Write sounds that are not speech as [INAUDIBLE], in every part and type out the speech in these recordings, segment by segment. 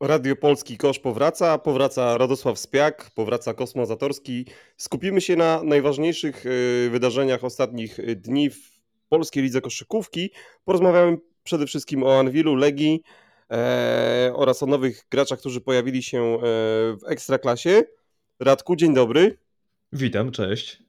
Radio Polski Kosz powraca, powraca Radosław Spiak, powraca Kosmos Zatorski. Skupimy się na najważniejszych y, wydarzeniach ostatnich y, dni w polskiej lidze koszykówki. Porozmawiamy przede wszystkim o Anwilu, Legii e, oraz o nowych graczach, którzy pojawili się e, w Ekstraklasie. Radku, dzień dobry. Witam, cześć.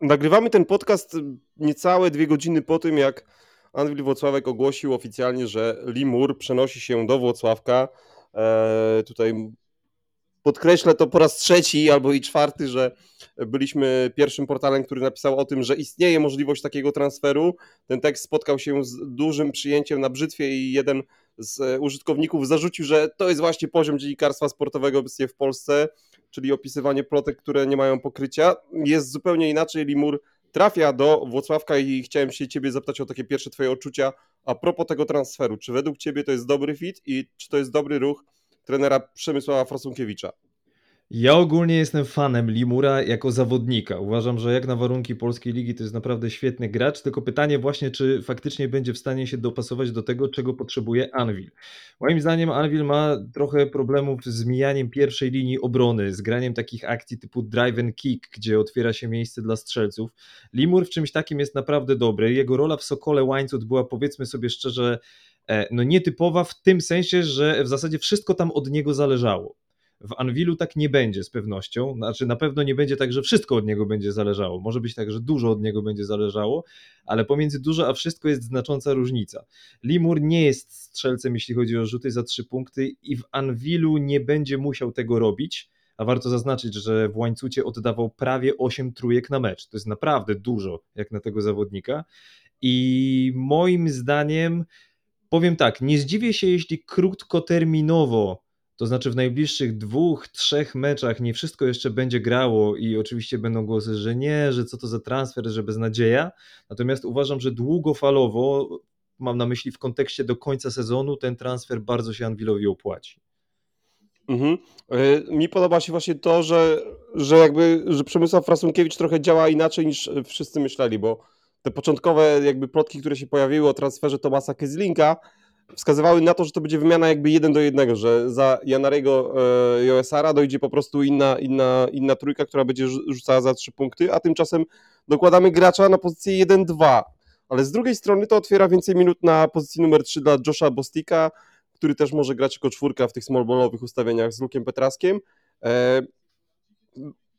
Nagrywamy ten podcast niecałe dwie godziny po tym, jak Anwil Włocławek ogłosił oficjalnie, że Limur przenosi się do Włocławka. E, tutaj podkreślę to po raz trzeci albo i czwarty, że byliśmy pierwszym portalem, który napisał o tym, że istnieje możliwość takiego transferu. Ten tekst spotkał się z dużym przyjęciem na brzytwie i jeden z użytkowników zarzucił, że to jest właśnie poziom dziennikarstwa sportowego obecnie w Polsce, czyli opisywanie plotek, które nie mają pokrycia. Jest zupełnie inaczej. Limur trafia do Włocławka i chciałem się ciebie zapytać o takie pierwsze twoje odczucia a propos tego transferu. Czy według ciebie to jest dobry fit i czy to jest dobry ruch trenera Przemysława Frasunkiewicza? Ja ogólnie jestem fanem Limura jako zawodnika. Uważam, że jak na warunki polskiej ligi to jest naprawdę świetny gracz, tylko pytanie właśnie, czy faktycznie będzie w stanie się dopasować do tego, czego potrzebuje Anvil. Moim zdaniem Anvil ma trochę problemów z mijaniem pierwszej linii obrony, z graniem takich akcji typu drive and kick, gdzie otwiera się miejsce dla strzelców. Limur w czymś takim jest naprawdę dobry. Jego rola w Sokole Łańcut była powiedzmy sobie szczerze e, no nietypowa w tym sensie, że w zasadzie wszystko tam od niego zależało. W Anwilu tak nie będzie z pewnością. Znaczy, na pewno nie będzie tak, że wszystko od niego będzie zależało. Może być tak, że dużo od niego będzie zależało, ale pomiędzy dużo a wszystko jest znacząca różnica. Limur nie jest strzelcem, jeśli chodzi o rzuty za trzy punkty, i w Anwilu nie będzie musiał tego robić. A warto zaznaczyć, że w łańcucie oddawał prawie 8 trójek na mecz. To jest naprawdę dużo, jak na tego zawodnika. I moim zdaniem, powiem tak, nie zdziwię się, jeśli krótkoterminowo to znaczy w najbliższych dwóch, trzech meczach nie wszystko jeszcze będzie grało i oczywiście będą głosy, że nie, że co to za transfer, że beznadzieja. Natomiast uważam, że długofalowo, mam na myśli w kontekście do końca sezonu, ten transfer bardzo się Anwilowi opłaci. Mhm. E, mi podoba się właśnie to, że, że jakby, że Przemysław Frasunkiewicz trochę działa inaczej niż wszyscy myśleli, bo te początkowe jakby plotki, które się pojawiły o transferze Tomasa Kezlinka, wskazywały na to, że to będzie wymiana jakby jeden do jednego, że za Janarego e, Joesara dojdzie po prostu inna, inna, inna trójka, która będzie rzucała za trzy punkty, a tymczasem dokładamy gracza na pozycję 1-2. Ale z drugiej strony to otwiera więcej minut na pozycji numer 3 dla Josha Bostika, który też może grać jako czwórka w tych smallballowych ustawieniach z Lukiem Petraskiem. E,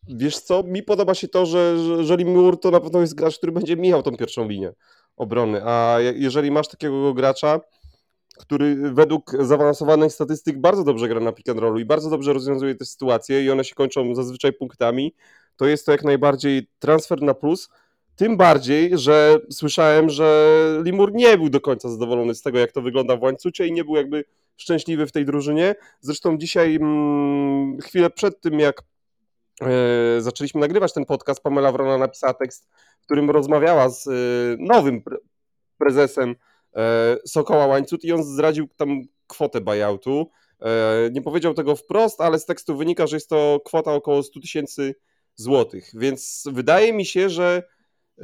wiesz co, mi podoba się to, że, że, że Limur to na pewno jest gracz, który będzie mijał tą pierwszą linię obrony, a jeżeli masz takiego gracza, który według zaawansowanych statystyk bardzo dobrze gra na pick and rollu i bardzo dobrze rozwiązuje te sytuacje i one się kończą zazwyczaj punktami, to jest to jak najbardziej transfer na plus. Tym bardziej, że słyszałem, że Limur nie był do końca zadowolony z tego, jak to wygląda w łańcucie i nie był jakby szczęśliwy w tej drużynie. Zresztą dzisiaj, mm, chwilę przed tym, jak e, zaczęliśmy nagrywać ten podcast, Pamela Wrona napisała tekst, w którym rozmawiała z e, nowym pre prezesem Sokoła Łańcut i on zdradził tam kwotę buyoutu. E, nie powiedział tego wprost, ale z tekstu wynika, że jest to kwota około 100 tysięcy złotych, więc wydaje mi się, że e,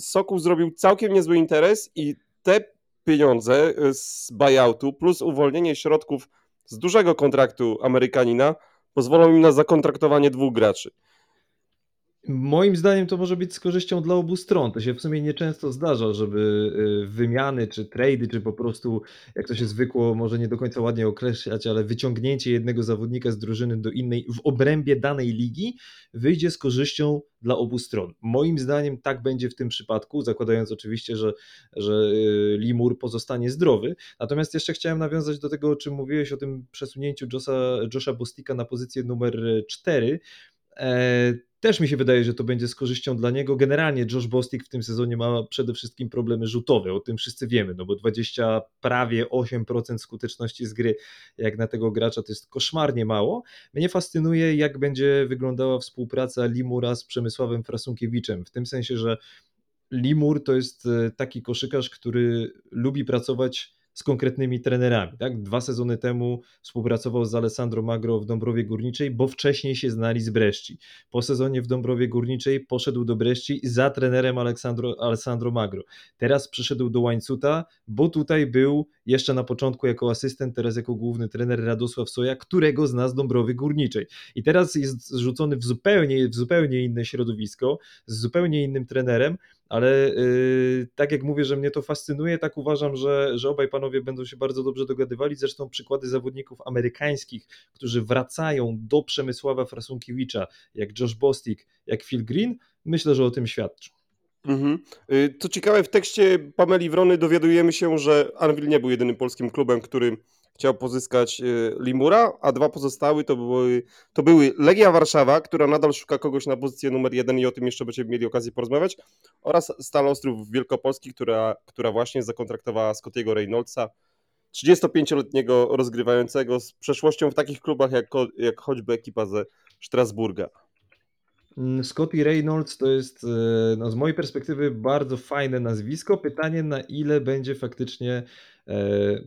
Sokół zrobił całkiem niezły interes i te pieniądze z buyoutu plus uwolnienie środków z dużego kontraktu Amerykanina pozwolą im na zakontraktowanie dwóch graczy. Moim zdaniem to może być z korzyścią dla obu stron. To się w sumie nieczęsto zdarza, żeby y, wymiany, czy trady, czy po prostu, jak to się zwykło, może nie do końca ładnie określać, ale wyciągnięcie jednego zawodnika z drużyny do innej w obrębie danej ligi wyjdzie z korzyścią dla obu stron. Moim zdaniem tak będzie w tym przypadku, zakładając oczywiście, że, że y, Limur pozostanie zdrowy. Natomiast jeszcze chciałem nawiązać do tego, o czym mówiłeś, o tym przesunięciu Josha, Josha Bostika na pozycję numer 4 też mi się wydaje, że to będzie z korzyścią dla niego. Generalnie Josh Bostic w tym sezonie ma przede wszystkim problemy rzutowe, o tym wszyscy wiemy, no bo 20 prawie 8% skuteczności z gry jak na tego gracza to jest koszmarnie mało. Mnie fascynuje jak będzie wyglądała współpraca Limura z Przemysławem Frasunkiewiczem, w tym sensie, że Limur to jest e, taki koszykarz, który lubi pracować z konkretnymi trenerami. Tak? Dwa sezony temu współpracował z Alessandro Magro w Dąbrowie Górniczej, bo wcześniej się znali z Bresci. Po sezonie w Dąbrowie Górniczej poszedł do Bresci za trenerem Aleksandro, Alessandro Magro. Teraz przyszedł do Łańcuta, bo tutaj był jeszcze na początku jako asystent, teraz jako główny trener Radosław Soja, którego zna z Dąbrowy Górniczej. I teraz jest rzucony w zupełnie, w zupełnie inne środowisko, z zupełnie innym trenerem, ale yy, tak jak mówię, że mnie to fascynuje, tak uważam, że, że obaj panowie będą się bardzo dobrze dogadywali. Zresztą przykłady zawodników amerykańskich, którzy wracają do Przemysława Frasunkiewicza, jak Josh Bostic, jak Phil Green, myślę, że o tym świadczą. Mhm. Co ciekawe, w tekście Pameli Wrony dowiadujemy się, że Anvil nie był jedynym polskim klubem, który chciał pozyskać y, Limura, a dwa pozostałe to były, to były Legia Warszawa, która nadal szuka kogoś na pozycję numer jeden i o tym jeszcze będziemy mieli okazję porozmawiać, oraz Stal Ostrów Wielkopolski, która, która właśnie zakontraktowała Scottiego Reynoldsa, 35-letniego rozgrywającego z przeszłością w takich klubach jak, jak choćby ekipa ze Strasburga. Mm, Scotty Reynolds to jest e, no, z mojej perspektywy bardzo fajne nazwisko. Pytanie, na ile będzie faktycznie,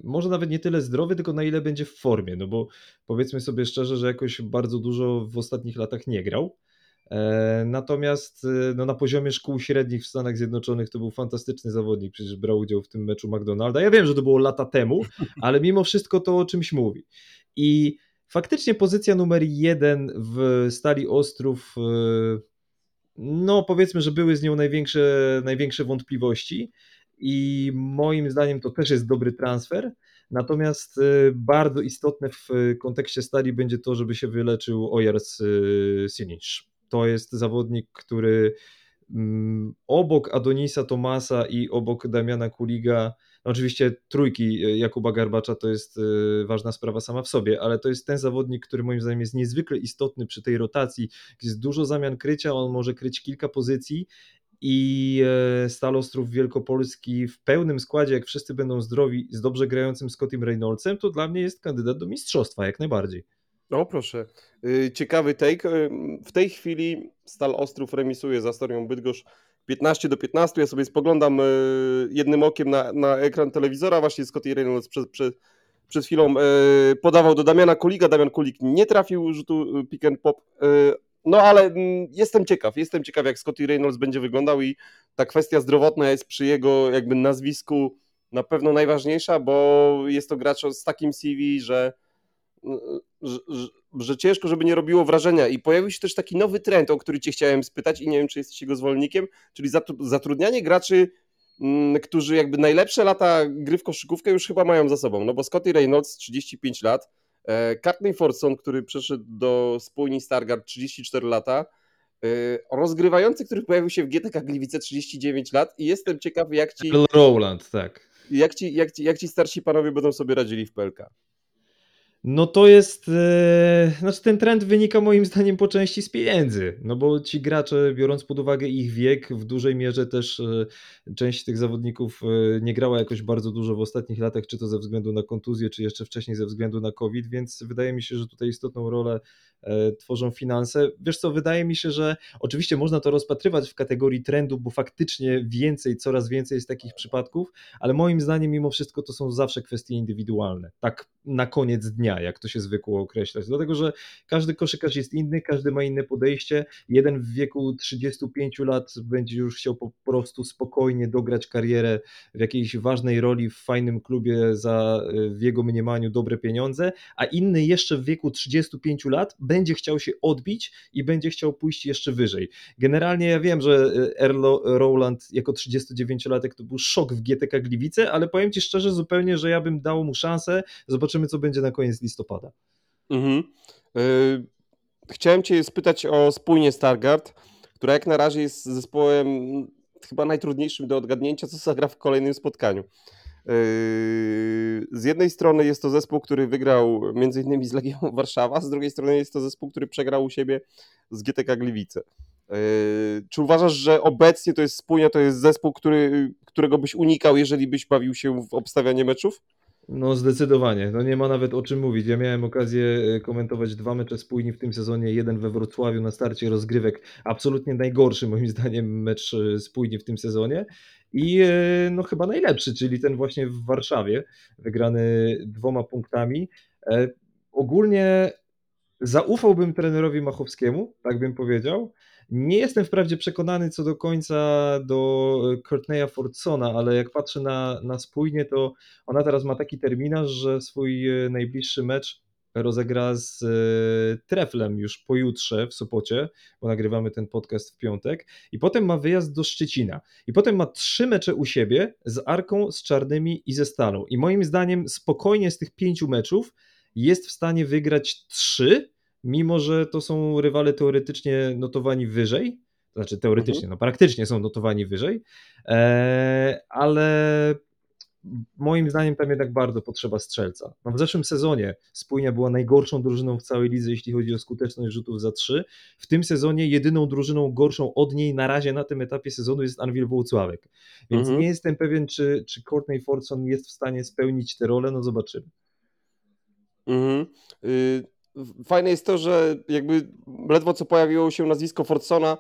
może nawet nie tyle zdrowy, tylko na ile będzie w formie. No bo powiedzmy sobie szczerze, że jakoś bardzo dużo w ostatnich latach nie grał. E, natomiast no, na poziomie szkół średnich w Stanach Zjednoczonych to był fantastyczny zawodnik, przecież brał udział w tym meczu McDonalda. Ja wiem, że to było lata temu, [LAUGHS] ale mimo wszystko to o czymś mówi. I Faktycznie pozycja numer jeden w Stali Ostrów, e, no powiedzmy, że były z nią największe, największe wątpliwości i moim zdaniem to też jest dobry transfer. Natomiast e, bardzo istotne w kontekście Stali będzie to, żeby się wyleczył Ojars e, Sinic. To jest zawodnik, który mm, obok Adonisa Tomasa i obok Damiana Kuliga no oczywiście trójki Jakuba Garbacza to jest ważna sprawa sama w sobie, ale to jest ten zawodnik, który moim zdaniem jest niezwykle istotny przy tej rotacji, gdzie jest dużo zamian krycia, on może kryć kilka pozycji i e, Stal Ostrów Wielkopolski w pełnym składzie, jak wszyscy będą zdrowi, z dobrze grającym Scottiem Reynoldsem, to dla mnie jest kandydat do mistrzostwa, jak najbardziej. No proszę. Y, ciekawy take. Y, w tej chwili Stal Ostrów remisuje za Storią Bydgoszcz 15 do 15. Ja sobie spoglądam e, jednym okiem na, na ekran telewizora. Właśnie Scotty Reynolds przed, przed, przed chwilą podawał do Damiana Kulika. Damian Kulik nie trafił rzutu pick and pop. No ale mm, jestem ciekaw, jestem ciekaw jak Scotty Reynolds będzie wyglądał i ta kwestia zdrowotna jest przy jego jakby nazwisku na pewno najważniejsza, bo jest to gracz z takim CV, że że, że, ciężko, żeby nie robiło wrażenia. I pojawił się też taki nowy trend, o który Cię chciałem spytać, i nie wiem, czy jesteś jego zwolennikiem, czyli zatrudnianie graczy, mm, którzy jakby najlepsze lata gry w koszykówkę już chyba mają za sobą. No bo Scotty Reynolds 35 lat, Courtney Forson, który przeszedł do spójni Stargard 34 lata, e, rozgrywający, który pojawił się w GTK Gliwice 39 lat i jestem ciekaw, jak ci... Rowland, tak. Jak ci, jak, ci, jak ci starsi panowie będą sobie radzili w PLK? No to jest, e, znaczy ten trend wynika moim zdaniem po części z pieniędzy, no bo ci gracze, biorąc pod uwagę ich wiek, w dużej mierze też e, część tych zawodników e, nie grała jakoś bardzo dużo w ostatnich latach, czy to ze względu na kontuzję, czy jeszcze wcześniej ze względu na COVID, więc wydaje mi się, że tutaj istotną rolę tworzą finanse. Wiesz co, wydaje mi się, że oczywiście można to rozpatrywać w kategorii trendu, bo faktycznie więcej, coraz więcej jest takich przypadków, ale moim zdaniem mimo wszystko to są zawsze kwestie indywidualne. Tak na koniec dnia, jak to się zwykło określać. Dlatego, że każdy koszykarz jest inny, każdy ma inne podejście. Jeden w wieku 35 lat będzie już chciał po prostu spokojnie dograć karierę w jakiejś ważnej roli w fajnym klubie za w jego mniemaniu dobre pieniądze, a inny jeszcze w wieku 35 lat będzie chciał się odbić i będzie chciał pójść jeszcze wyżej. Generalnie ja wiem, że e, Erlo Rowland jako 39-latek to był szok w GTK Gliwice, ale powiem Ci szczerze zupełnie, że ja bym dał mu szansę. Zobaczymy, co będzie na koniec listopada. Mhm. Yy, chciałem Cię spytać o spójnie Stargard, która jak na razie jest zespołem chyba najtrudniejszym do odgadnięcia, co zagra w kolejnym spotkaniu. Yy, z jednej strony jest to zespół, który wygrał między innymi z Legią [LAUGHS] Warszawa, z drugiej strony jest to zespół, który przegrał u siebie z GTK Gliwice. Yy, czy uważasz, że obecnie to jest spójnia, to jest zespół, który, którego byś unikał, jeżeli byś bawił się w obstawianie meczów? No zdecydowanie, no nie ma nawet o czym mówić. Ja miałem okazję e, komentować dwa mecze spójni w tym sezonie, jeden we Wrocławiu na starcie rozgrywek, absolutnie najgorszy moim [LAUGHS] zdaniem mecz e, spójni w tym sezonie i e, no chyba najlepszy, czyli ten właśnie w Warszawie, wygrany dwoma punktami. Ogólnie zaufałbym trenerowi Machowskiemu, tak bym powiedział, nie jestem wprawdzie przekonany co do końca do e, Courtneya Fordsona, ale jak patrzę na, na spójnie, to ona teraz ma taki terminarz, że swój e, najbliższy mecz rozegra z e, Treflem już pojutrze w Sopocie, bo nagrywamy ten podcast w piątek, i potem ma wyjazd do Szczecina. I potem ma trzy mecze u siebie z Arką, z Czarnymi i ze Stalą. I moim zdaniem spokojnie z tych pięciu meczów jest w stanie wygrać trzy, mimo że to są rywale teoretycznie notowani wyżej, to znaczy teoretycznie, mhm. no praktycznie są notowani wyżej, e, ale moim zdaniem tam jednak bardzo potrzeba strzelca. No w zeszłym sezonie Spójnia była najgorszą drużyną w całej lidze, jeśli chodzi o skuteczność rzutów za trzy. W tym sezonie jedyną drużyną gorszą od niej na razie na tym etapie sezonu jest Anwil Włocławek. Więc mhm. nie jestem pewien, czy, czy Courtney Forson jest w stanie spełnić tę rolę, no zobaczymy. Mhm. Y fajne jest to, że jakby ledwo co pojawiło się nazwisko Fordsona,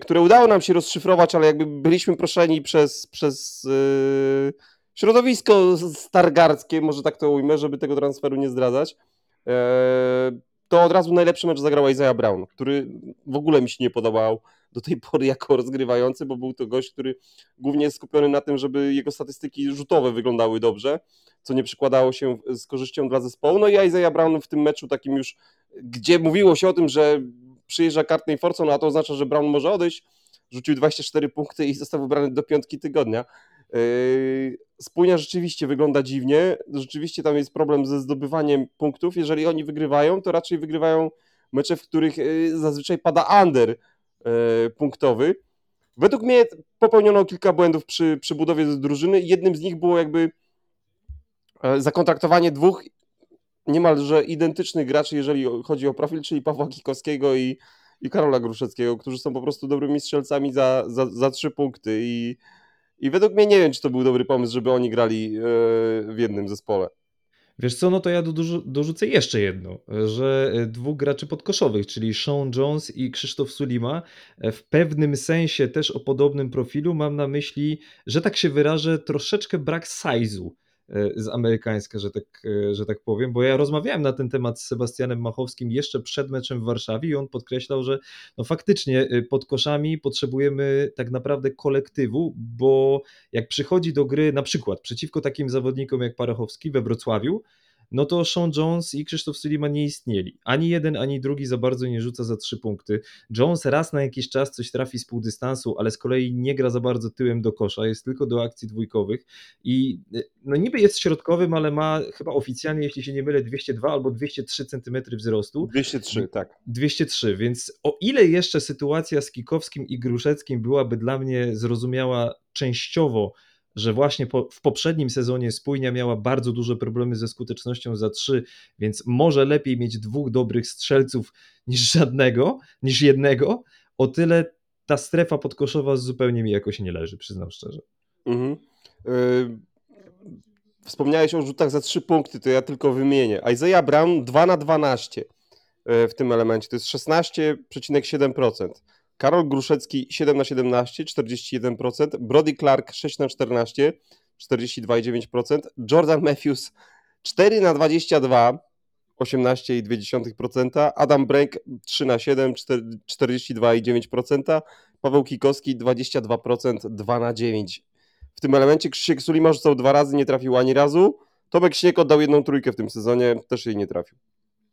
które udało nam się rozszyfrować, ale jakby byliśmy proszeni przez, przez yy, środowisko stargardzkie, może tak to ujmę, żeby tego transferu nie zdradzać. Yy, to od razu najlepszy mecz zagrał Isaiah Brown, który w ogóle mi się nie podobał do tej pory jako rozgrywający, bo był to gość, który głównie jest skupiony na tym, żeby jego statystyki rzutowe wyglądały dobrze, co nie przykładało się z korzyścią dla zespołu. No i Isaiah Brown w tym meczu takim już, gdzie mówiło się o tym, że przyjeżdża Cartney Forson, a to oznacza, że Brown może odejść, rzucił 24 punkty i został wybrany do piątki tygodnia. Yy, spójnia rzeczywiście wygląda dziwnie, rzeczywiście tam jest problem ze zdobywaniem punktów. Jeżeli oni wygrywają, to raczej wygrywają mecze, w których yy, zazwyczaj pada under yy, punktowy. Według mnie popełniono kilka błędów przy, przy budowie drużyny. Jednym z nich było jakby zakontraktowanie dwóch niemalże identycznych graczy, jeżeli chodzi o profil, czyli Pawła Kikowskiego i, i Karola Gruszeckiego, którzy są po prostu dobrymi strzelcami za, za, za trzy punkty. I i według mnie nie wiem, czy to był dobry pomysł, żeby oni grali e, w jednym zespole. Wiesz co, no to ja dorzucę jeszcze jedno, że e, dwóch graczy podkoszowych, czyli Sean Jones i Krzysztof Sulima, e, w pewnym sensie też o podobnym profilu. Mam na myśli, że tak się wyrażę, troszeczkę brak size'u z amerykańska, że tak, e, że tak powiem, bo ja rozmawiałem na ten temat z Sebastianem Machowskim jeszcze przed meczem w Warszawie i on podkreślał, że no faktycznie e, pod koszami potrzebujemy tak naprawdę kolektywu, bo jak przychodzi do gry na przykład przeciwko takim zawodnikom jak Parachowski we Wrocławiu, no to Sean Jones i Krzysztof Sullivan nie istnieli. Ani jeden, ani drugi za bardzo nie rzuca za trzy punkty. Jones raz na jakiś czas coś trafi z półdystansu, ale z kolei nie gra za bardzo tyłem do kosza, jest tylko do akcji dwójkowych i no niby jest środkowym, ale ma chyba oficjalnie, jeśli się nie mylę, 202 albo 203 cm wzrostu. 203, tak. 203, więc o ile jeszcze sytuacja z Kikowskim i Gruszeckim byłaby dla mnie zrozumiała częściowo że właśnie po, w poprzednim sezonie Spójnia miała bardzo duże problemy ze skutecznością za trzy, więc może lepiej mieć dwóch dobrych strzelców niż żadnego, niż jednego, o tyle ta strefa podkoszowa zupełnie mi jakoś nie leży, przyznam szczerze. Mhm. Yy, wspomniałeś o rzutach za trzy punkty, to ja tylko wymienię. Isaiah Brown 2 na 12 yy, w tym elemencie, to jest 16,7%. Karol Gruszecki 7 na 17, 41%, Brody Clark 6 na 14, 42,9%, Jordan Matthews 4 na 22, 18,2%, Adam Brank 3 na 7, 42,9%, Paweł Kikowski 22%, 2 na 9. W tym elemencie Krzysiek Sulima rzucał dwa razy, nie trafił ani razu. Tomek Śnieg oddał jedną trójkę w tym sezonie, też jej nie trafił.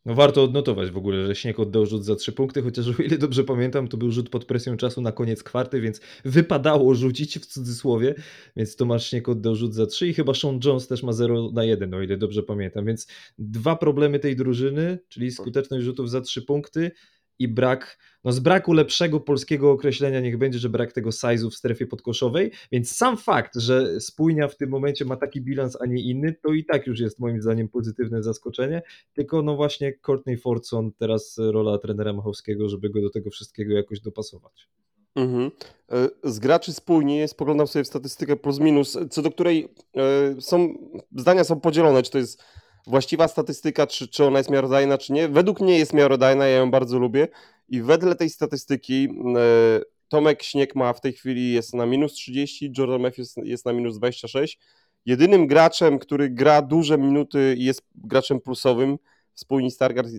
No warto odnotować w ogóle, że Śnieg oddał rzut za trzy punkty, chociaż o ile dobrze pamiętam, to był rzut pod presją czasu na koniec kwarty, więc wypadało rzucić w cudzysłowie, więc Tomasz Śnieg oddał rzut za trzy i chyba Sean Jones też ma 0 na 1, o ile dobrze pamiętam, więc dwa problemy tej drużyny, czyli skuteczność rzutów za trzy punkty i brak, no z braku lepszego polskiego określenia niech będzie, że brak tego size'u w strefie podkoszowej, więc sam fakt, że spójnia w tym momencie ma taki bilans, a nie inny, to i tak już jest moim zdaniem pozytywne zaskoczenie, tylko no właśnie Courtney Fordson, teraz rola trenera Machowskiego, żeby go do tego wszystkiego jakoś dopasować. Mhm. E, z graczy spójnie, spoglądam sobie w statystykę plus minus, co do której e, są, zdania są podzielone, czy to jest właściwa statystyka, czy, czy ona jest miarodajna, czy nie. Według mnie jest miarodajna, ja ją bardzo lubię i wedle tej statystyki e, Tomek Śnieg ma w tej chwili jest na minus 30, Jordan Matthews jest na minus 26. Jedynym graczem, który gra duże minuty i jest graczem plusowym w spójni Stargard,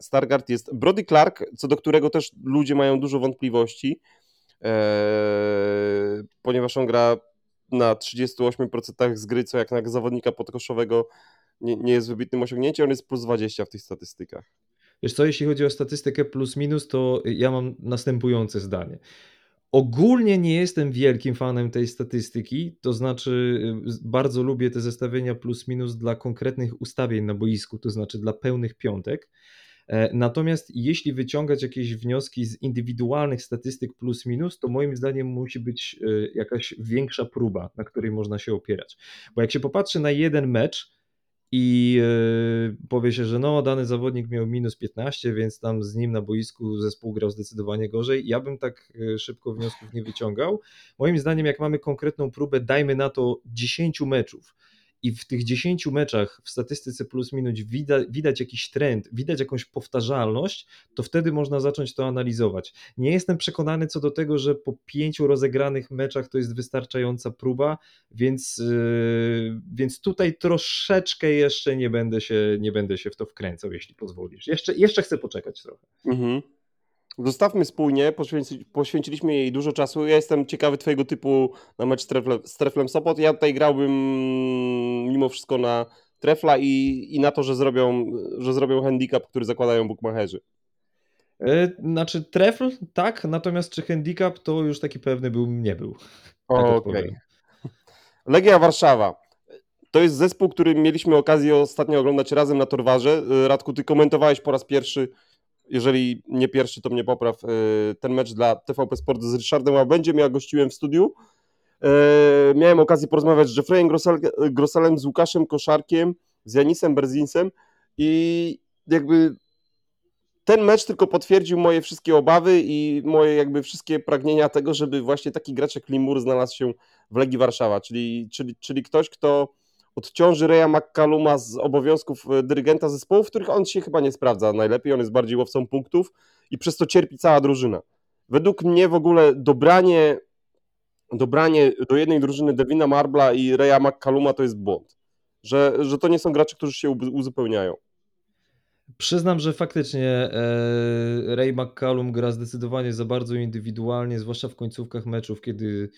Stargard jest Brody Clark, co do którego też ludzie mają dużo wątpliwości, Eee, ponieważ on gra na 38% z gry, co jak na zawodnika podkoszowego nie, nie jest wybitnym osiągnięciem, on jest plus 20 w tych statystykach. Wiesz co, jeśli chodzi o statystykę plus minus, to ja mam następujące zdanie. Ogólnie nie jestem wielkim fanem tej statystyki, to znaczy y, bardzo lubię te zestawienia plus minus dla konkretnych ustawień na boisku, to znaczy dla pełnych piątek. E, natomiast jeśli wyciągać jakieś wnioski z indywidualnych statystyk plus minus, to moim zdaniem musi być e, jakaś większa próba, na której można się opierać. Bo jak się popatrzy na jeden mecz, i e, powie się, że no, dany zawodnik miał minus 15, więc tam z nim na boisku zespół grał zdecydowanie gorzej. Ja bym tak szybko wniosków nie wyciągał. Moim zdaniem, jak mamy konkretną próbę, dajmy na to 10 meczów, i w tych 10 meczach w statystyce plus minus widać, widać jakiś trend, widać jakąś powtarzalność, to wtedy można zacząć to analizować. Nie jestem przekonany co do tego, że po pięciu rozegranych meczach to jest wystarczająca próba, więc, yy, więc tutaj troszeczkę jeszcze nie będę, się, nie będę się w to wkręcał, jeśli pozwolisz. Jeszcze, jeszcze chcę poczekać trochę. Mhm. Zostawmy spójnie, poświęci, poświęciliśmy jej dużo czasu. Ja jestem ciekawy Twojego typu na mecz z Treflem, z Treflem Sopot. Ja tutaj grałbym mimo wszystko na Trefla i, i na to, że zrobią, że zrobią handicap, który zakładają bookmacherzy. E, znaczy Trefl tak, natomiast czy handicap to już taki pewny był, nie był. Tak. Okay. Legia Warszawa. To jest zespół, który mieliśmy okazję ostatnio oglądać razem na Torwarze. Radku, ty komentowałeś po raz pierwszy jeżeli nie pierwszy, to mnie popraw, e, ten mecz dla TVP Sport z Ryszardem Łabędziem. Ja gościłem w studiu. E, miałem okazję porozmawiać z Jeffreyem Grossalem, z Łukaszem Koszarkiem, z Janisem Berzinsem i jakby ten mecz tylko potwierdził moje wszystkie obawy i moje jakby wszystkie pragnienia tego, żeby właśnie taki gracz jak Limur znalazł się w Legii Warszawa, czyli, czyli, czyli ktoś, kto odciąży Reja McCalluma z obowiązków e, dyrygenta zespołu, w których on się chyba nie sprawdza najlepiej, on jest bardziej łowcą punktów i przez to cierpi cała drużyna. Według mnie w ogóle dobranie, dobranie do jednej drużyny Devina Marbla i Reya McCalluma to jest błąd. Że, że to nie są gracze, którzy się uzupełniają. Przyznam, że faktycznie e, Ray McCallum gra zdecydowanie za bardzo indywidualnie, zwłaszcza w końcówkach meczów, kiedy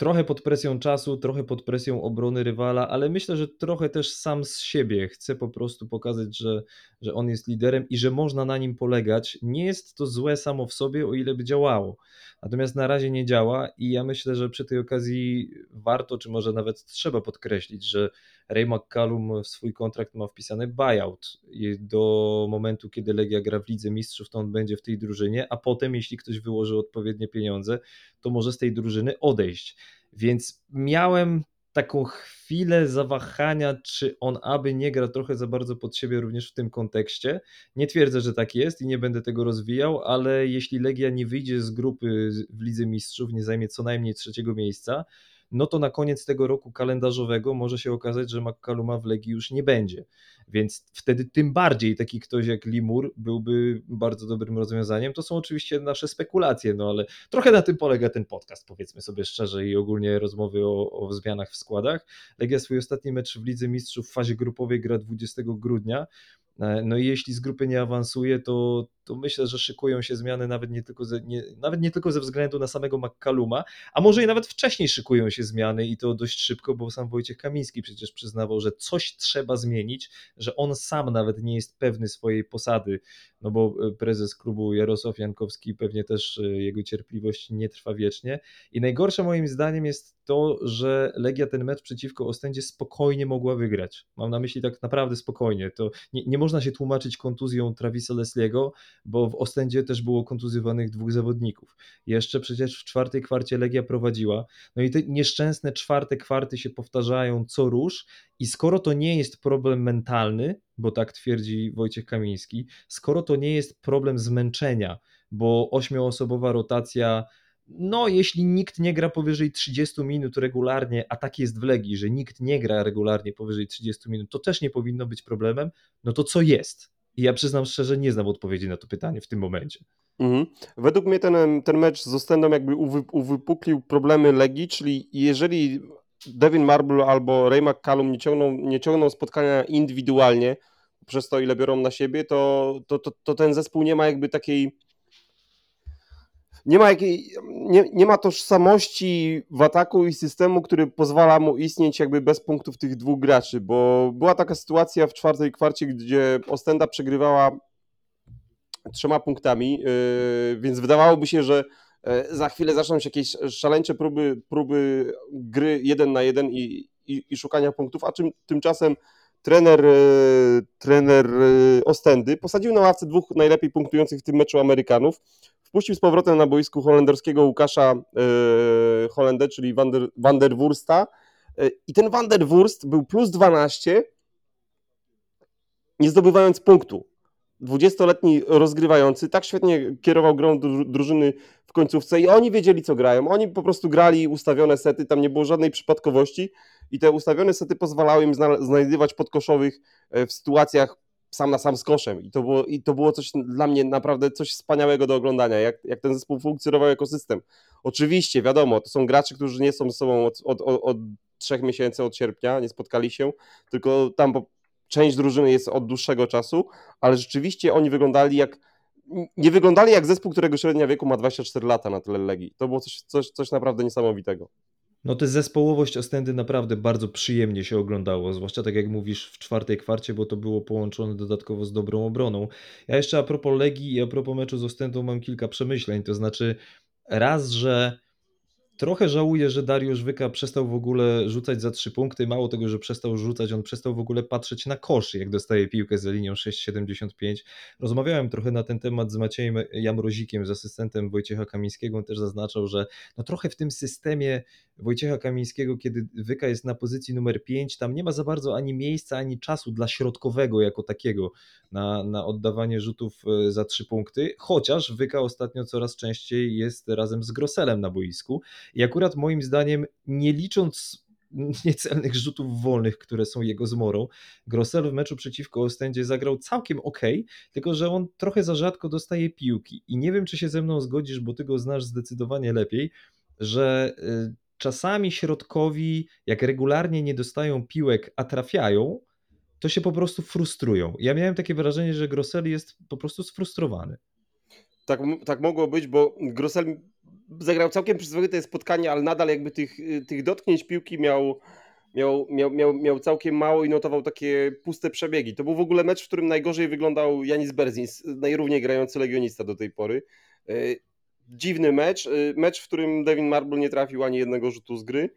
trochę pod presją czasu, trochę pod presją obrony rywala, ale myślę, że trochę też sam z siebie chce po prostu pokazać, że, że on jest liderem i że można na nim polegać. Nie jest to złe samo w sobie, o ile by działało. Natomiast na razie nie działa i ja myślę, że przy tej okazji warto, czy może nawet trzeba podkreślić, że Ray McCallum w swój kontrakt ma wpisany buyout do momentu, kiedy Legia gra w Lidze Mistrzów, to on będzie w tej drużynie, a potem, jeśli ktoś wyłoży odpowiednie pieniądze, to może z tej drużyny odejść. Więc miałem taką chwilę zawahania, czy on aby nie gra trochę za bardzo pod siebie również w tym kontekście. Nie twierdzę, że tak jest i nie będę tego rozwijał, ale jeśli Legia nie wyjdzie z grupy w Lidze Mistrzów, nie zajmie co najmniej trzeciego miejsca, no to na koniec tego roku kalendarzowego może się okazać, że McCalluma w Legii już nie będzie. Więc wtedy tym bardziej taki ktoś jak Limur byłby bardzo dobrym rozwiązaniem. To są oczywiście nasze spekulacje, no ale trochę na tym polega ten podcast, powiedzmy sobie szczerze i ogólnie rozmowy o, o zmianach w składach. Legia swój ostatni mecz w Lidze Mistrzów w fazie grupowej gra 20 grudnia. E, no i jeśli z grupy nie awansuje, to, to myślę, że szykują się zmiany nawet nie, tylko ze, nie, nawet nie tylko ze względu na samego McCalluma, a może i nawet wcześniej szykują się zmiany i to dość szybko, bo sam Wojciech Kamiński przecież przyznawał, że coś trzeba zmienić, że on sam nawet nie jest pewny swojej posady, no bo e, prezes klubu Jarosław Jankowski pewnie też e, jego cierpliwość nie trwa wiecznie i najgorsze moim zdaniem jest to, że Legia ten mecz przeciwko Ostendzie spokojnie mogła wygrać. Mam na myśli tak naprawdę spokojnie. To nie, nie można się tłumaczyć kontuzją Travisa Lesliego, bo w Ostendzie też było kontuzjowanych dwóch zawodników. Jeszcze przecież w czwartej kwarcie Legia prowadziła. No i te nieszczęsne czwarte kwarty się powtarzają co rusz i skoro to nie jest problem mentalny, bo tak twierdzi Wojciech Kamiński, skoro to nie jest problem zmęczenia, bo ośmioosobowa rotacja no jeśli nikt nie gra powyżej 30 minut regularnie, a tak jest w Legii, że nikt nie gra regularnie powyżej 30 minut, to też nie powinno być problemem, no to co jest? I ja przyznam szczerze, nie znam odpowiedzi na to pytanie w tym momencie. Mhm. Według mnie ten, ten mecz z Ostendą jakby uwy, uwypuklił problemy Legii, czyli jeżeli Devin Marble albo Ray McCallum nie ciągną, nie ciągną spotkania indywidualnie, przez to ile biorą na siebie, to, to, to, to ten zespół nie ma jakby takiej nie ma, jakiej, nie, nie ma tożsamości w ataku i systemu, który pozwala mu istnieć jakby bez punktów tych dwóch graczy, bo była taka sytuacja w czwartej kwarcie, gdzie Ostenda przegrywała trzema punktami, yy, więc wydawałoby się, że za chwilę zaczną się jakieś szaleńcze próby, próby gry jeden na jeden i, i, i szukania punktów, a czym, tymczasem trener, yy, trener Ostendy posadził na ławce dwóch najlepiej punktujących w tym meczu Amerykanów, wpuścił z powrotem na boisku holenderskiego Łukasza Holendę, czyli Van der, Van der Wursta i ten Van der Wurst był plus 12 nie zdobywając punktu. 20-letni rozgrywający tak świetnie kierował grą drużyny w końcówce i oni wiedzieli, co grają. Oni po prostu grali ustawione sety, tam nie było żadnej przypadkowości i te ustawione sety pozwalały im znajdywać podkoszowych e, w sytuacjach sam na sam z koszem. I to było, i to było coś dla mnie naprawdę coś wspaniałego do oglądania, jak, jak ten zespół funkcjonował jako system. Oczywiście, wiadomo, to są gracze, którzy nie są ze sobą od, od, od, od trzech miesięcy, od sierpnia, nie spotkali się, tylko tam część drużyny jest od dłuższego czasu, ale rzeczywiście oni wyglądali jak nie wyglądali jak zespół, którego średnia wieku ma 24 lata na tyle Legii. To było coś, coś, coś naprawdę niesamowitego. No tę zespołowość Ostendy naprawdę bardzo przyjemnie się oglądało, zwłaszcza tak jak mówisz w czwartej kwarcie, bo to było połączone dodatkowo z dobrą obroną. Ja jeszcze a propos Legii i a propos meczu z Ostendą mam kilka przemyśleń, to znaczy raz, że Trochę żałuję, że Dariusz Wyka przestał w ogóle rzucać za trzy punkty. Mało tego, że przestał rzucać, on przestał w ogóle patrzeć na kosz, jak dostaje piłkę za linią 6,75. Rozmawiałem trochę na ten temat z Maciejem Jamrozikiem, z asystentem Wojciecha Kamińskiego. On też zaznaczał, że no trochę w tym systemie Wojciecha Kamińskiego, kiedy Wyka jest na pozycji numer 5, tam nie ma za bardzo ani miejsca, ani czasu dla środkowego jako takiego na, na oddawanie rzutów e, za trzy punkty, chociaż Wyka ostatnio coraz częściej jest razem z Groselem na boisku i akurat moim zdaniem, nie licząc [LAUGHS] niecelnych rzutów wolnych, które są jego zmorą. Grossel w meczu przeciwko Ostendzie zagrał całkiem ok, tylko że on trochę za rzadko dostaje piłki i nie wiem, czy się ze mną zgodzisz, bo ty go znasz zdecydowanie lepiej, że y, czasami środkowi, jak regularnie nie dostają piłek, a trafiają, to się po prostu frustrują. Ja miałem takie wrażenie, że Grossel jest po prostu sfrustrowany. Tak, tak mogło być, bo Grossel zagrał całkiem przyzwoite spotkanie, ale nadal jakby tych, tych dotknięć piłki miał, miał, miał, miał, miał całkiem mało i notował takie puste przebiegi. To był w ogóle mecz, w którym najgorzej wyglądał Janis Berzins, najrówniej grający legionista do tej pory. Dziwny mecz, y, mecz, w którym Devin Marble nie trafił ani jednego rzutu z gry.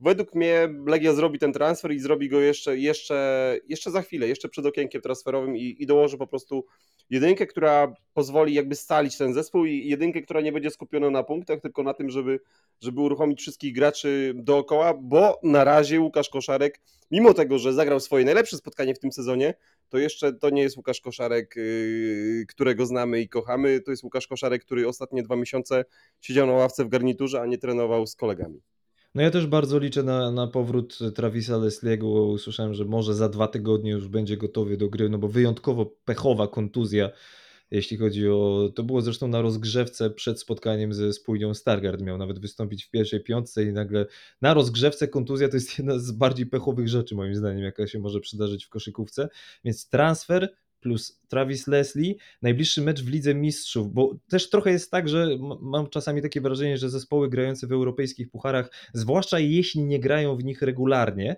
Według mnie Legia zrobi ten transfer i zrobi go jeszcze, jeszcze, jeszcze za chwilę, jeszcze przed okienkiem transferowym i, i dołoży po prostu jedynkę, która pozwoli jakby stalić ten zespół i jedynkę, która nie będzie skupiona na punktach, tylko na tym, żeby, żeby uruchomić wszystkich graczy dookoła, bo na razie Łukasz Koszarek, mimo tego, że zagrał swoje najlepsze spotkanie w tym sezonie, to jeszcze to nie jest Łukasz Koszarek, yy, którego znamy i kochamy, to jest Łukasz Koszarek, który ostatnie dwa miesiące siedział na ławce w garniturze, a nie trenował z kolegami. No ja też bardzo liczę na, na powrót Travisa Lesliego. Usłyszałem, że może za dwa tygodnie już będzie gotowy do gry, no bo wyjątkowo pechowa kontuzja, jeśli chodzi o... To było zresztą na rozgrzewce przed spotkaniem ze spójnią Stargard. Miał nawet wystąpić w pierwszej piątce i nagle na rozgrzewce kontuzja to jest jedna z bardziej pechowych rzeczy moim zdaniem, jaka się może przydarzyć w koszykówce. Więc transfer plus Travis Leslie, najbliższy mecz w Lidze Mistrzów, bo też trochę jest tak, że mam czasami takie wrażenie, że zespoły grające w europejskich pucharach, zwłaszcza jeśli nie grają w nich regularnie,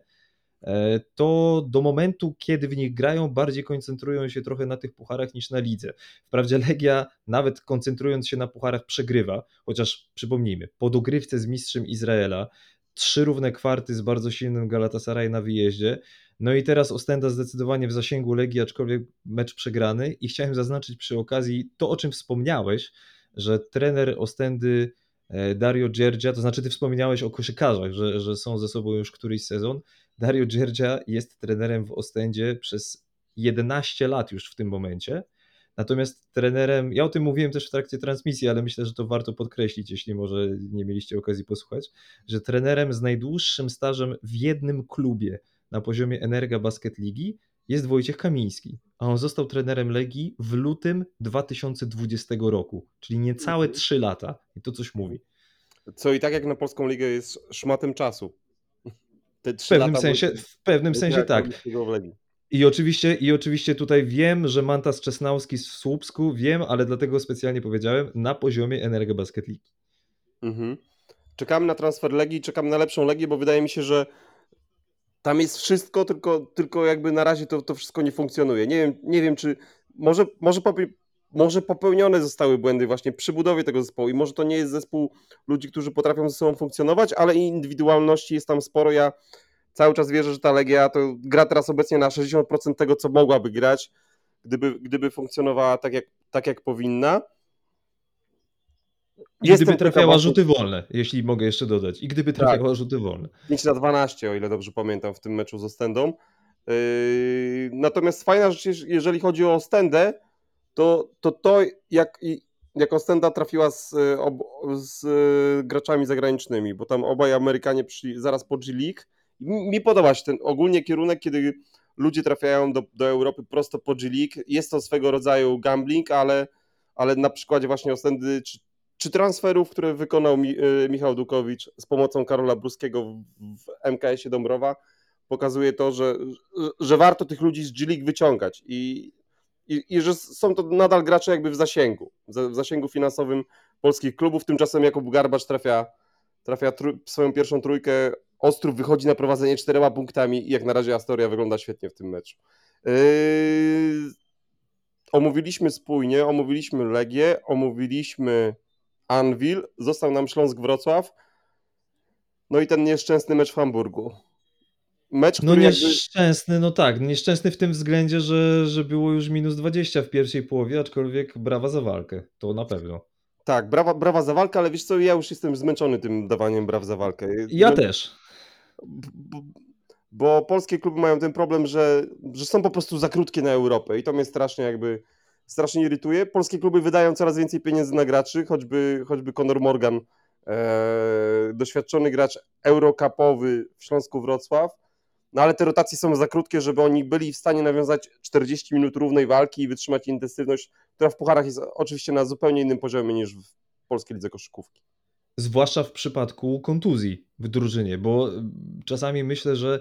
e, to do momentu, kiedy w nich grają, bardziej koncentrują się trochę na tych pucharach niż na lidze. Wprawdzie Legia, nawet koncentrując się na pucharach, przegrywa, chociaż przypomnijmy, po dogrywce z mistrzem Izraela, trzy równe kwarty z bardzo silnym Galatasaray na wyjeździe, no i teraz Ostenda zdecydowanie w zasięgu Legii, aczkolwiek mecz przegrany i chciałem zaznaczyć przy okazji to, o czym wspomniałeś, że trener Ostendy e, Dario Dzierdzia, to znaczy ty wspomniałeś o koszykarzach, że, że są ze sobą już któryś sezon. Dario Dzierdzia jest trenerem w Ostendzie przez 11 lat już w tym momencie. Natomiast trenerem, ja o tym mówiłem też w trakcie transmisji, ale myślę, że to warto podkreślić, jeśli może nie mieliście okazji posłuchać, że trenerem z najdłuższym stażem w jednym klubie na poziomie Energa Basket Ligi jest Wojciech Kamiński, a on został trenerem Legii w lutym 2020 roku, czyli niecałe 3 lata. I to coś mówi. Co i tak jak na polską ligę jest szmatem czasu. [LAUGHS] Te W pewnym lata sensie, Wojciech- w pewnym sensie tak. I oczywiście, I oczywiście tutaj wiem, że Mantas Czesnałski z Słupsku, wiem, ale dlatego specjalnie powiedziałem, na poziomie Energa Basket League. Mhm. Czekamy na transfer Legii, czekamy na lepszą Legię, bo wydaje mi się, że tam jest wszystko, tylko, tylko jakby na razie to, to wszystko nie funkcjonuje. Nie wiem, nie wiem czy może, może, może popełnione zostały błędy właśnie przy budowie tego zespołu i może to nie jest zespół ludzi, którzy potrafią ze sobą funkcjonować, ale indywidualności jest tam sporo. Ja cały czas wierzę, że ta Legia to gra teraz obecnie na 60% tego, co mogłaby grać, gdyby, gdyby funkcjonowała tak jak, tak jak powinna. I Jestem gdyby trafiała rzuty wolne, jeśli mogę jeszcze dodać. I gdyby Tak. trafiała rzuty wolne. 5 na 12, o ile dobrze pamiętam, w tym meczu z Ostendą. Yy, natomiast fajna rzecz, jeż- jeżeli chodzi o Ostendę, to to, to jak, jak Ostenda trafiła z, ob, z y, graczami zagranicznymi, bo tam obaj Amerykanie przyszli zaraz po G League. Mi podoba się ten ogólnie kierunek, kiedy ludzie trafiają do, do Europy prosto po G League. Jest to swego rodzaju gambling, ale, ale na przykładzie właśnie Ostendy czy, czy transferów, które wykonał y, Michał Dukowicz z pomocą Karola Bruskiego w, MKS-ie Dąbrowa, pokazuje to, że, że, warto tych ludzi z G League wyciągać i, i, i że są to nadal gracze jakby w zasięgu, w zasięgu finansowym polskich klubów. Tymczasem Jakub Garbacz trafia, trafia swoją pierwszą trójkę, Ostrów wychodzi na prowadzenie czterema punktami i jak na razie Astoria wygląda świetnie w tym meczu. Yy, omówiliśmy spójnie, omówiliśmy Legię, omówiliśmy Anvil, został nam Śląsk Wrocław, no i ten nieszczęsny mecz w Hamburgu. Mecz, No który jakby... nieszczęsny, no tak, nieszczęsny w tym względzie, że, że było już minus 20 w pierwszej połowie, aczkolwiek brawa za walkę, to na pewno. Tak, brawa, brawa za walkę, ale wiesz co, ja już jestem zmęczony tym dawaniem braw za walkę. Ja No, też. b- Bo polskie kluby mają ten problem, że, że są po prostu za krótkie na Europę i to mnie strasznie jakby strasznie irytuje. Polskie kluby wydają coraz więcej pieniędzy na graczy, choćby, choćby Conor Morgan, e, doświadczony gracz eurocupowy w Śląsku Wrocław, no ale te rotacje są za krótkie, żeby oni byli w stanie nawiązać 40 minut równej walki i wytrzymać intensywność, która w pucharach jest oczywiście na zupełnie innym poziomie niż w polskiej lidze koszykówki. Zwłaszcza w przypadku kontuzji w drużynie, bo czasami myślę, że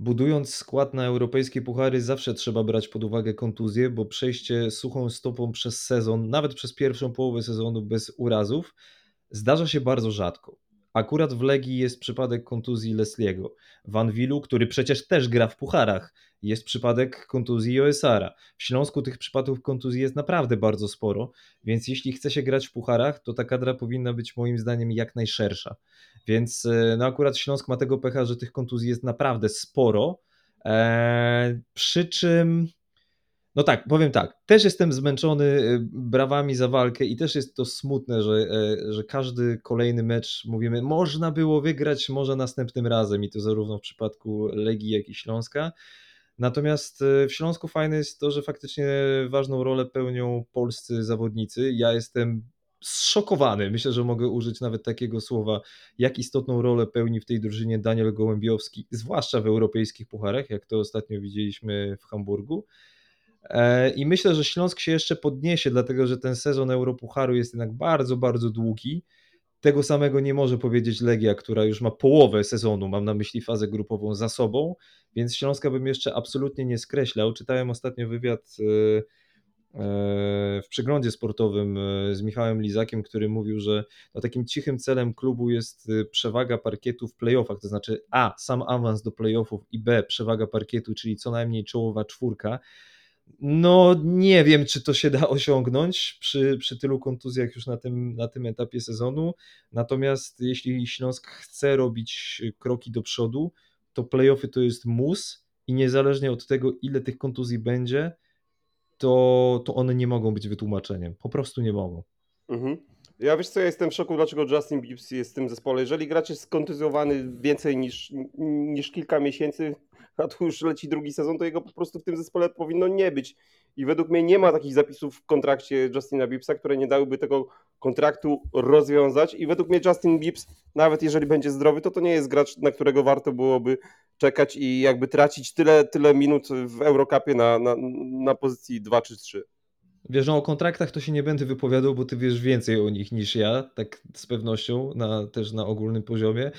budując skład na europejskie puchary zawsze trzeba brać pod uwagę kontuzję, bo przejście suchą stopą przez sezon, nawet przez pierwszą połowę sezonu bez urazów, zdarza się bardzo rzadko. Akurat w Legii jest przypadek kontuzji Lesliego. W Anwilu, który przecież też gra w pucharach, jest przypadek kontuzji Joesara. W Śląsku tych przypadków kontuzji jest naprawdę bardzo sporo, więc jeśli chce się grać w pucharach, to ta kadra powinna być moim zdaniem jak najszersza. Więc e, no akurat Śląsk ma tego pecha, że tych kontuzji jest naprawdę sporo. Eee, przy czym, no tak, powiem tak, też jestem zmęczony e, brawami za walkę i też jest to smutne, że, e, że każdy kolejny mecz mówimy, można było wygrać, może następnym razem i to zarówno w przypadku Legii, jak i Śląska. Natomiast e, w Śląsku fajne jest to, że faktycznie ważną rolę pełnią polscy zawodnicy. Ja jestem zszokowany, myślę, że mogę użyć nawet takiego słowa, jak istotną rolę pełni w tej drużynie Daniel Gołębiowski, zwłaszcza w europejskich pucharach, jak to ostatnio widzieliśmy w Hamburgu. E, I myślę, że Śląsk się jeszcze podniesie, dlatego że ten sezon Europucharu jest jednak bardzo, bardzo długi. Tego samego nie może powiedzieć Legia, która już ma połowę sezonu, mam na myśli fazę grupową za sobą, więc Śląska bym jeszcze absolutnie nie skreślał. Czytałem ostatnio wywiad e, w przeglądzie sportowym e, z Michałem Lizakiem, który mówił, że no takim cichym celem klubu jest e, przewaga parkietu w playoffach, to znaczy A, sam awans do playoffów i B, przewaga parkietu, czyli co najmniej czołowa czwórka. No nie wiem, czy to się da [LAUGHS] osiągnąć przy, przy tylu kontuzjach już na tym, na tym etapie sezonu, natomiast jeśli Śląsk chce robić kroki do przodu, to playoffy to jest mus i niezależnie od tego, ile tych kontuzji będzie, to, to one nie mogą być wytłumaczeniem. Po prostu nie mogą. Mhm. Ja wiesz co, ja jestem w szoku, dlaczego Justin Bieber jest w tym zespole. Jeżeli gracz jest skontuzjowany więcej niż, niż kilka miesięcy, a tu już leci drugi sezon, to jego po prostu w tym zespole powinno nie być. I według mnie nie ma takich zapisów w kontrakcie Justina Biebsa, które nie dałyby tego kontraktu rozwiązać. I według mnie Justin Biebs, nawet jeżeli będzie zdrowy, to to nie jest gracz, na którego warto byłoby czekać i jakby tracić tyle, tyle minut w Eurocupie na, na, na pozycji 2 czy 3. Wiesz, no o kontraktach to się nie będę wypowiadał, bo ty wiesz więcej o nich niż ja, tak z pewnością, na, też na ogólnym poziomie.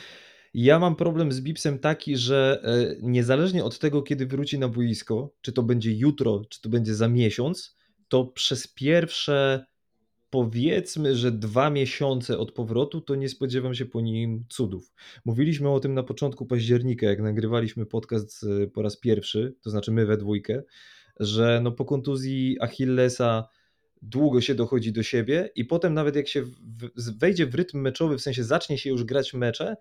Ja mam problem z Bipsem taki, że e, niezależnie od tego, kiedy wróci na boisko, czy to będzie jutro, czy to będzie za miesiąc, to przez pierwsze powiedzmy, że dwa miesiące od powrotu, to nie spodziewam się po nim cudów. Mówiliśmy o tym na początku października, jak nagrywaliśmy podcast e, po raz pierwszy, to znaczy my we dwójkę, że no po kontuzji Achillesa długo się dochodzi do siebie i potem nawet jak się wejdzie w rytm meczowy, w sensie zacznie się już grać mecze,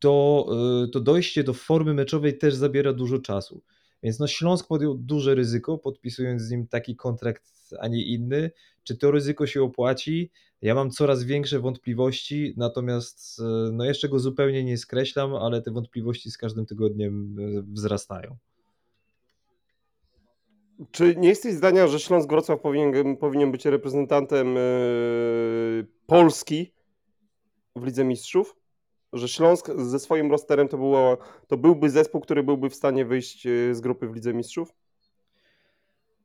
to, y, to dojście do formy meczowej też zabiera dużo czasu. Więc no Śląsk podjął duże ryzyko, podpisując z nim taki kontrakt, a nie inny. Czy to ryzyko się opłaci? Ja mam coraz większe wątpliwości, natomiast y, no jeszcze go zupełnie nie skreślam, ale te wątpliwości z każdym tygodniem y, wzrastają. Czy nie jesteś zdania, że Śląsk Wrocław powinien, powinien być reprezentantem Polski w Lidze Mistrzów? Że Śląsk ze swoim rosterem to, było, to byłby zespół, który byłby w stanie wyjść yy, z grupy w Lidze Mistrzów?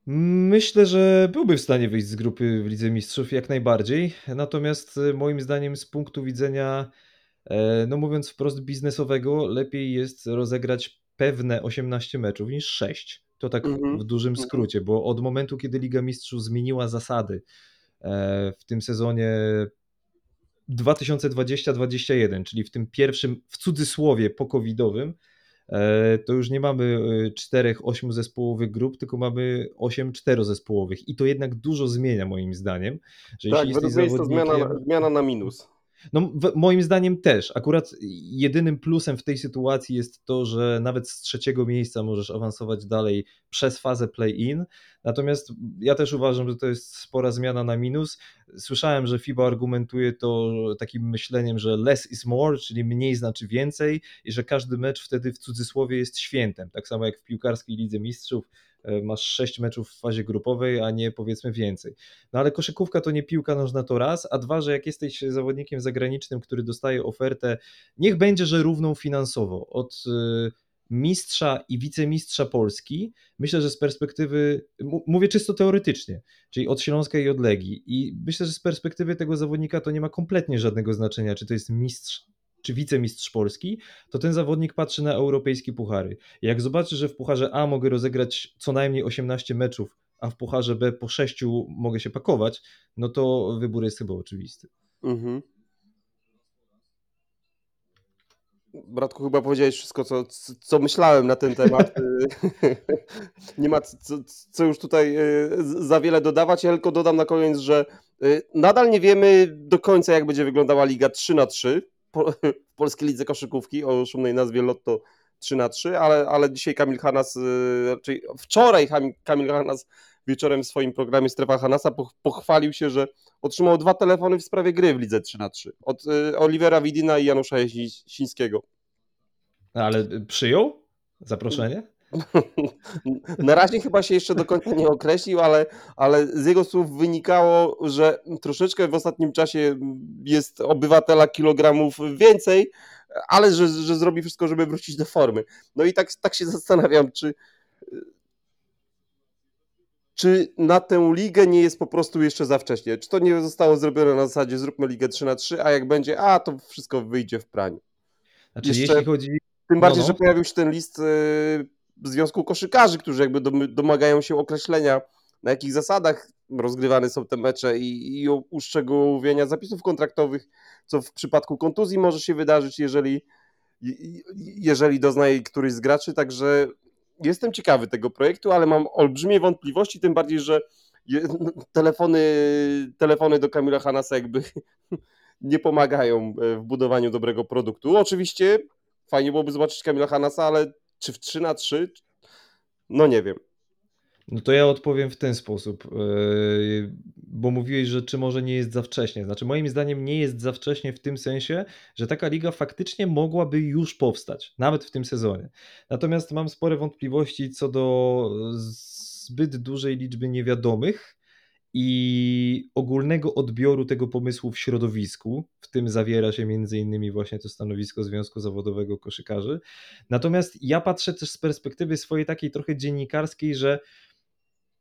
Myślę, że byłby w stanie wyjść z grupy w Lidze Mistrzów jak najbardziej. Natomiast yy, moim zdaniem z punktu widzenia, e, no mówiąc wprost biznesowego, lepiej jest rozegrać pewne 18 meczów niż 6. To tak mm-hmm. w dużym mhm. skrócie, bo od momentu, kiedy Liga Mistrzów zmieniła zasady e, w tym sezonie 2020-2021, czyli w tym pierwszym, w cudzysłowie, pokowidowym, e, to już nie mamy e, czterech, ośmiu zespołowych grup, tylko mamy osiem czterozespołowych i to jednak dużo zmienia moim zdaniem. Że tak, według mnie jest to zmiana, zmiana na minus. No, moim zdaniem też. Akurat jedynym plusem w tej sytuacji jest to, że nawet z trzeciego miejsca możesz awansować dalej przez fazę play-in. Natomiast ja też uważam, że to jest spora zmiana na minus. Słyszałem, że FIBA argumentuje to takim myśleniem, że less is more, czyli mniej znaczy więcej i że każdy mecz wtedy w cudzysłowie jest świętem. Tak samo jak w piłkarskiej Lidze Mistrzów E, masz sześć meczów w fazie grupowej, a nie powiedzmy więcej. No ale koszykówka to nie piłka nożna to raz, a dwa, że jak jesteś zawodnikiem zagranicznym, który dostaje ofertę, niech będzie, że równą finansowo od e, mistrza i wicemistrza Polski, myślę, że z perspektywy, mówię czysto teoretycznie, czyli od Śląska i od Legii i myślę, że z perspektywy tego zawodnika to nie ma kompletnie żadnego znaczenia, czy to jest mistrz czy wicemistrz Polski, to ten zawodnik patrzy na europejskie puchary. Jak zobaczy, że w pucharze A mogę rozegrać co najmniej 18 meczów, a w pucharze B po 6 mogę się pakować, no to wybór jest chyba oczywisty. Mhm. Bratku, chyba powiedziałeś wszystko, co, co myślałem na ten temat. [LAUGHS] [LAUGHS] Nie ma co, co, już tutaj y, za wiele dodawać. Ja tylko dodam na koniec, że y, nadal nie wiemy do końca, jak będzie wyglądała Liga 3 na 3 [LAUGHS] w Polskiej Lidze Koszykówki o szumnej nazwie Lotto 3 na 3 ale, ale dzisiaj Kamil Hanas, y, czyli wczoraj Kamil Hanas wieczorem w swoim programie Strefa Hanasa pochwalił się, że otrzymał dwa telefony w sprawie gry w Lidze 3 na 3 od y, Olivera Widina i Janusza Sińskiego. Ale przyjął zaproszenie? [LAUGHS] Na razie chyba się jeszcze do końca nie określił, ale, ale z jego słów wynikało, że troszeczkę w ostatnim czasie jest obywatela kilogramów więcej, ale że, że zrobi wszystko, żeby wrócić do formy. No i tak, tak się zastanawiam, czy, czy na tę ligę nie jest po prostu jeszcze za wcześnie? Czy to nie zostało zrobione na zasadzie zróbmy ligę 3 na 3, a jak będzie, a to wszystko wyjdzie w praniu. Znaczy, jeszcze, jeśli chodzi... Tym bardziej, no, no. że pojawił się ten list y, Związku Koszykarzy, którzy jakby domagają się określenia, na jakich zasadach rozgrywane są te mecze i, i uszczegółowienia zapisów kontraktowych, co w przypadku kontuzji może się wydarzyć, jeżeli, jeżeli doznaje któryś z graczy, także jestem ciekawy tego projektu, ale mam olbrzymie wątpliwości, tym bardziej, że telefony, telefony do Kamila Hanasa jakby [LAUGHS] nie pomagają w budowaniu dobrego produktu. Oczywiście fajnie byłoby zobaczyć Kamila Hanasa, ale czy w 3 na 3? No nie wiem. No to ja odpowiem w ten sposób, yy, bo mówiłeś, że czy może nie jest za wcześnie. Znaczy, moim zdaniem nie jest za wcześnie w tym sensie, że taka liga faktycznie mogłaby już powstać, nawet w tym sezonie. Natomiast mam spore wątpliwości co do zbyt dużej liczby niewiadomych i ogólnego odbioru tego pomysłu w środowisku. W tym zawiera się między innymi właśnie to stanowisko Związku Zawodowego Koszykarzy. Natomiast ja patrzę też z perspektywy swojej takiej trochę dziennikarskiej, że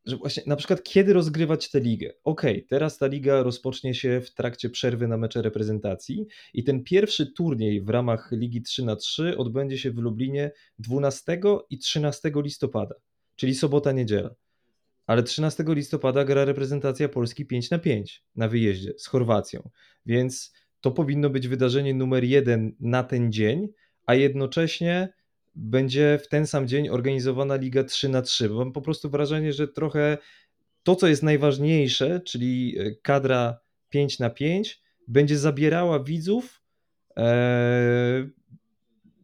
że właśnie na przykład kiedy rozgrywać tę ligę? Okej, okay, teraz ta liga rozpocznie się w trakcie przerwy na mecze reprezentacji i ten pierwszy turniej w ramach Ligi 3 na 3 odbędzie się w Lublinie 12 i 13 listopada, czyli sobota, niedziela. Ale 13 listopada gra reprezentacja Polski 5 na 5 na wyjeździe z Chorwacją, więc to powinno być wydarzenie numer jeden na ten dzień, a jednocześnie będzie w ten sam dzień organizowana Liga 3 na 3 Mam po prostu wrażenie, że trochę to, co jest najważniejsze, czyli e, kadra 5 na 5 będzie zabierała widzów e,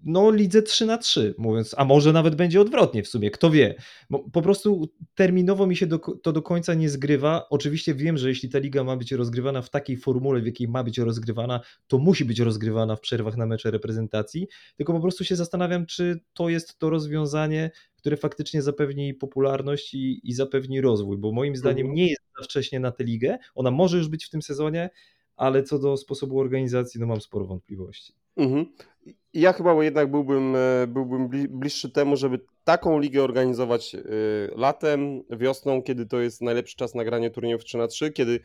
no lidze 3 na 3 mówiąc, a może nawet będzie odwrotnie w sumie, kto wie. Bo po prostu terminowo mi się do, to do końca nie zgrywa. Oczywiście wiem, że jeśli ta liga ma być rozgrywana w takiej formule, w jakiej ma być rozgrywana, to musi być rozgrywana w przerwach na mecze reprezentacji, tylko po prostu się zastanawiam, czy to jest to rozwiązanie, które faktycznie zapewni popularność i, i zapewni rozwój, bo moim zdaniem Mhm. nie jest za wcześnie na tę ligę, ona może już być w tym sezonie, ale co do sposobu organizacji, no mam sporo wątpliwości. Mhm. Ja chyba jednak byłbym, e, byłbym bliższy temu, żeby taką ligę organizować e, latem, wiosną, kiedy to jest najlepszy czas na granie turniejów 3 na 3 kiedy,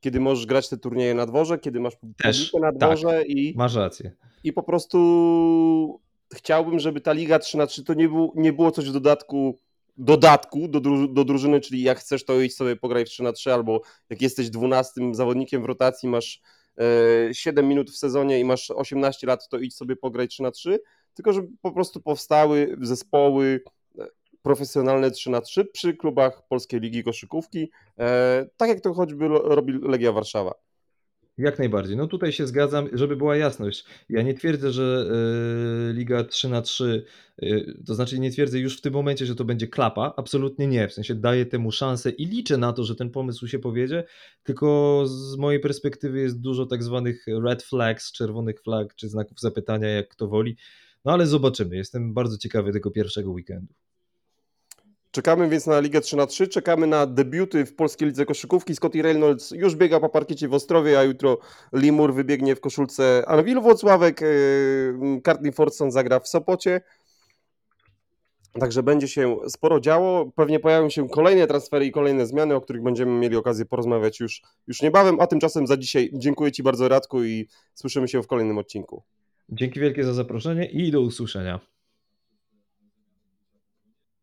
kiedy możesz grać te turnieje na dworze, kiedy masz Też, publikę na tak, dworze i, masz rację. i po prostu chciałbym, żeby ta liga 3 na 3 to nie, był, nie było coś w dodatku dodatku do, do drużyny, czyli jak chcesz to iść sobie pograj w 3 na 3 albo jak jesteś 12 zawodnikiem w rotacji, masz 7 e, minut w sezonie i masz 18 lat, to idź sobie pograj 3 na 3 tylko żeby po prostu powstały zespoły e, profesjonalne 3 na 3 przy klubach Polskiej Ligi Koszykówki, e, tak jak to choćby robi Legia Warszawa. Jak najbardziej. No tutaj się zgadzam, żeby była jasność. Ja nie twierdzę, że y, Liga 3 na 3 y, to znaczy nie twierdzę już w tym momencie, że to będzie klapa. Absolutnie nie. W sensie daję temu szansę i liczę na to, że ten pomysł się powiedzie, tylko z mojej perspektywy jest dużo tak zwanych red flags, czerwonych flag, czy znaków zapytania, jak kto woli. No ale zobaczymy. Jestem bardzo ciekawy tego pierwszego weekendu. Czekamy więc na Ligę 3 na 3 czekamy na debiuty w Polskiej Lidze Koszykówki. Scotty Reynolds już biega po parkiecie w Ostrowie, a jutro Limur wybiegnie w koszulce Anwil Włocławek, Courtney Fordson zagra w Sopocie. Także będzie się sporo działo. Pewnie pojawią się kolejne transfery i kolejne zmiany, o których będziemy mieli okazję porozmawiać już, już niebawem. A tymczasem za dzisiaj dziękuję Ci bardzo, Radku, i słyszymy się w kolejnym odcinku. Dzięki wielkie za zaproszenie i do usłyszenia.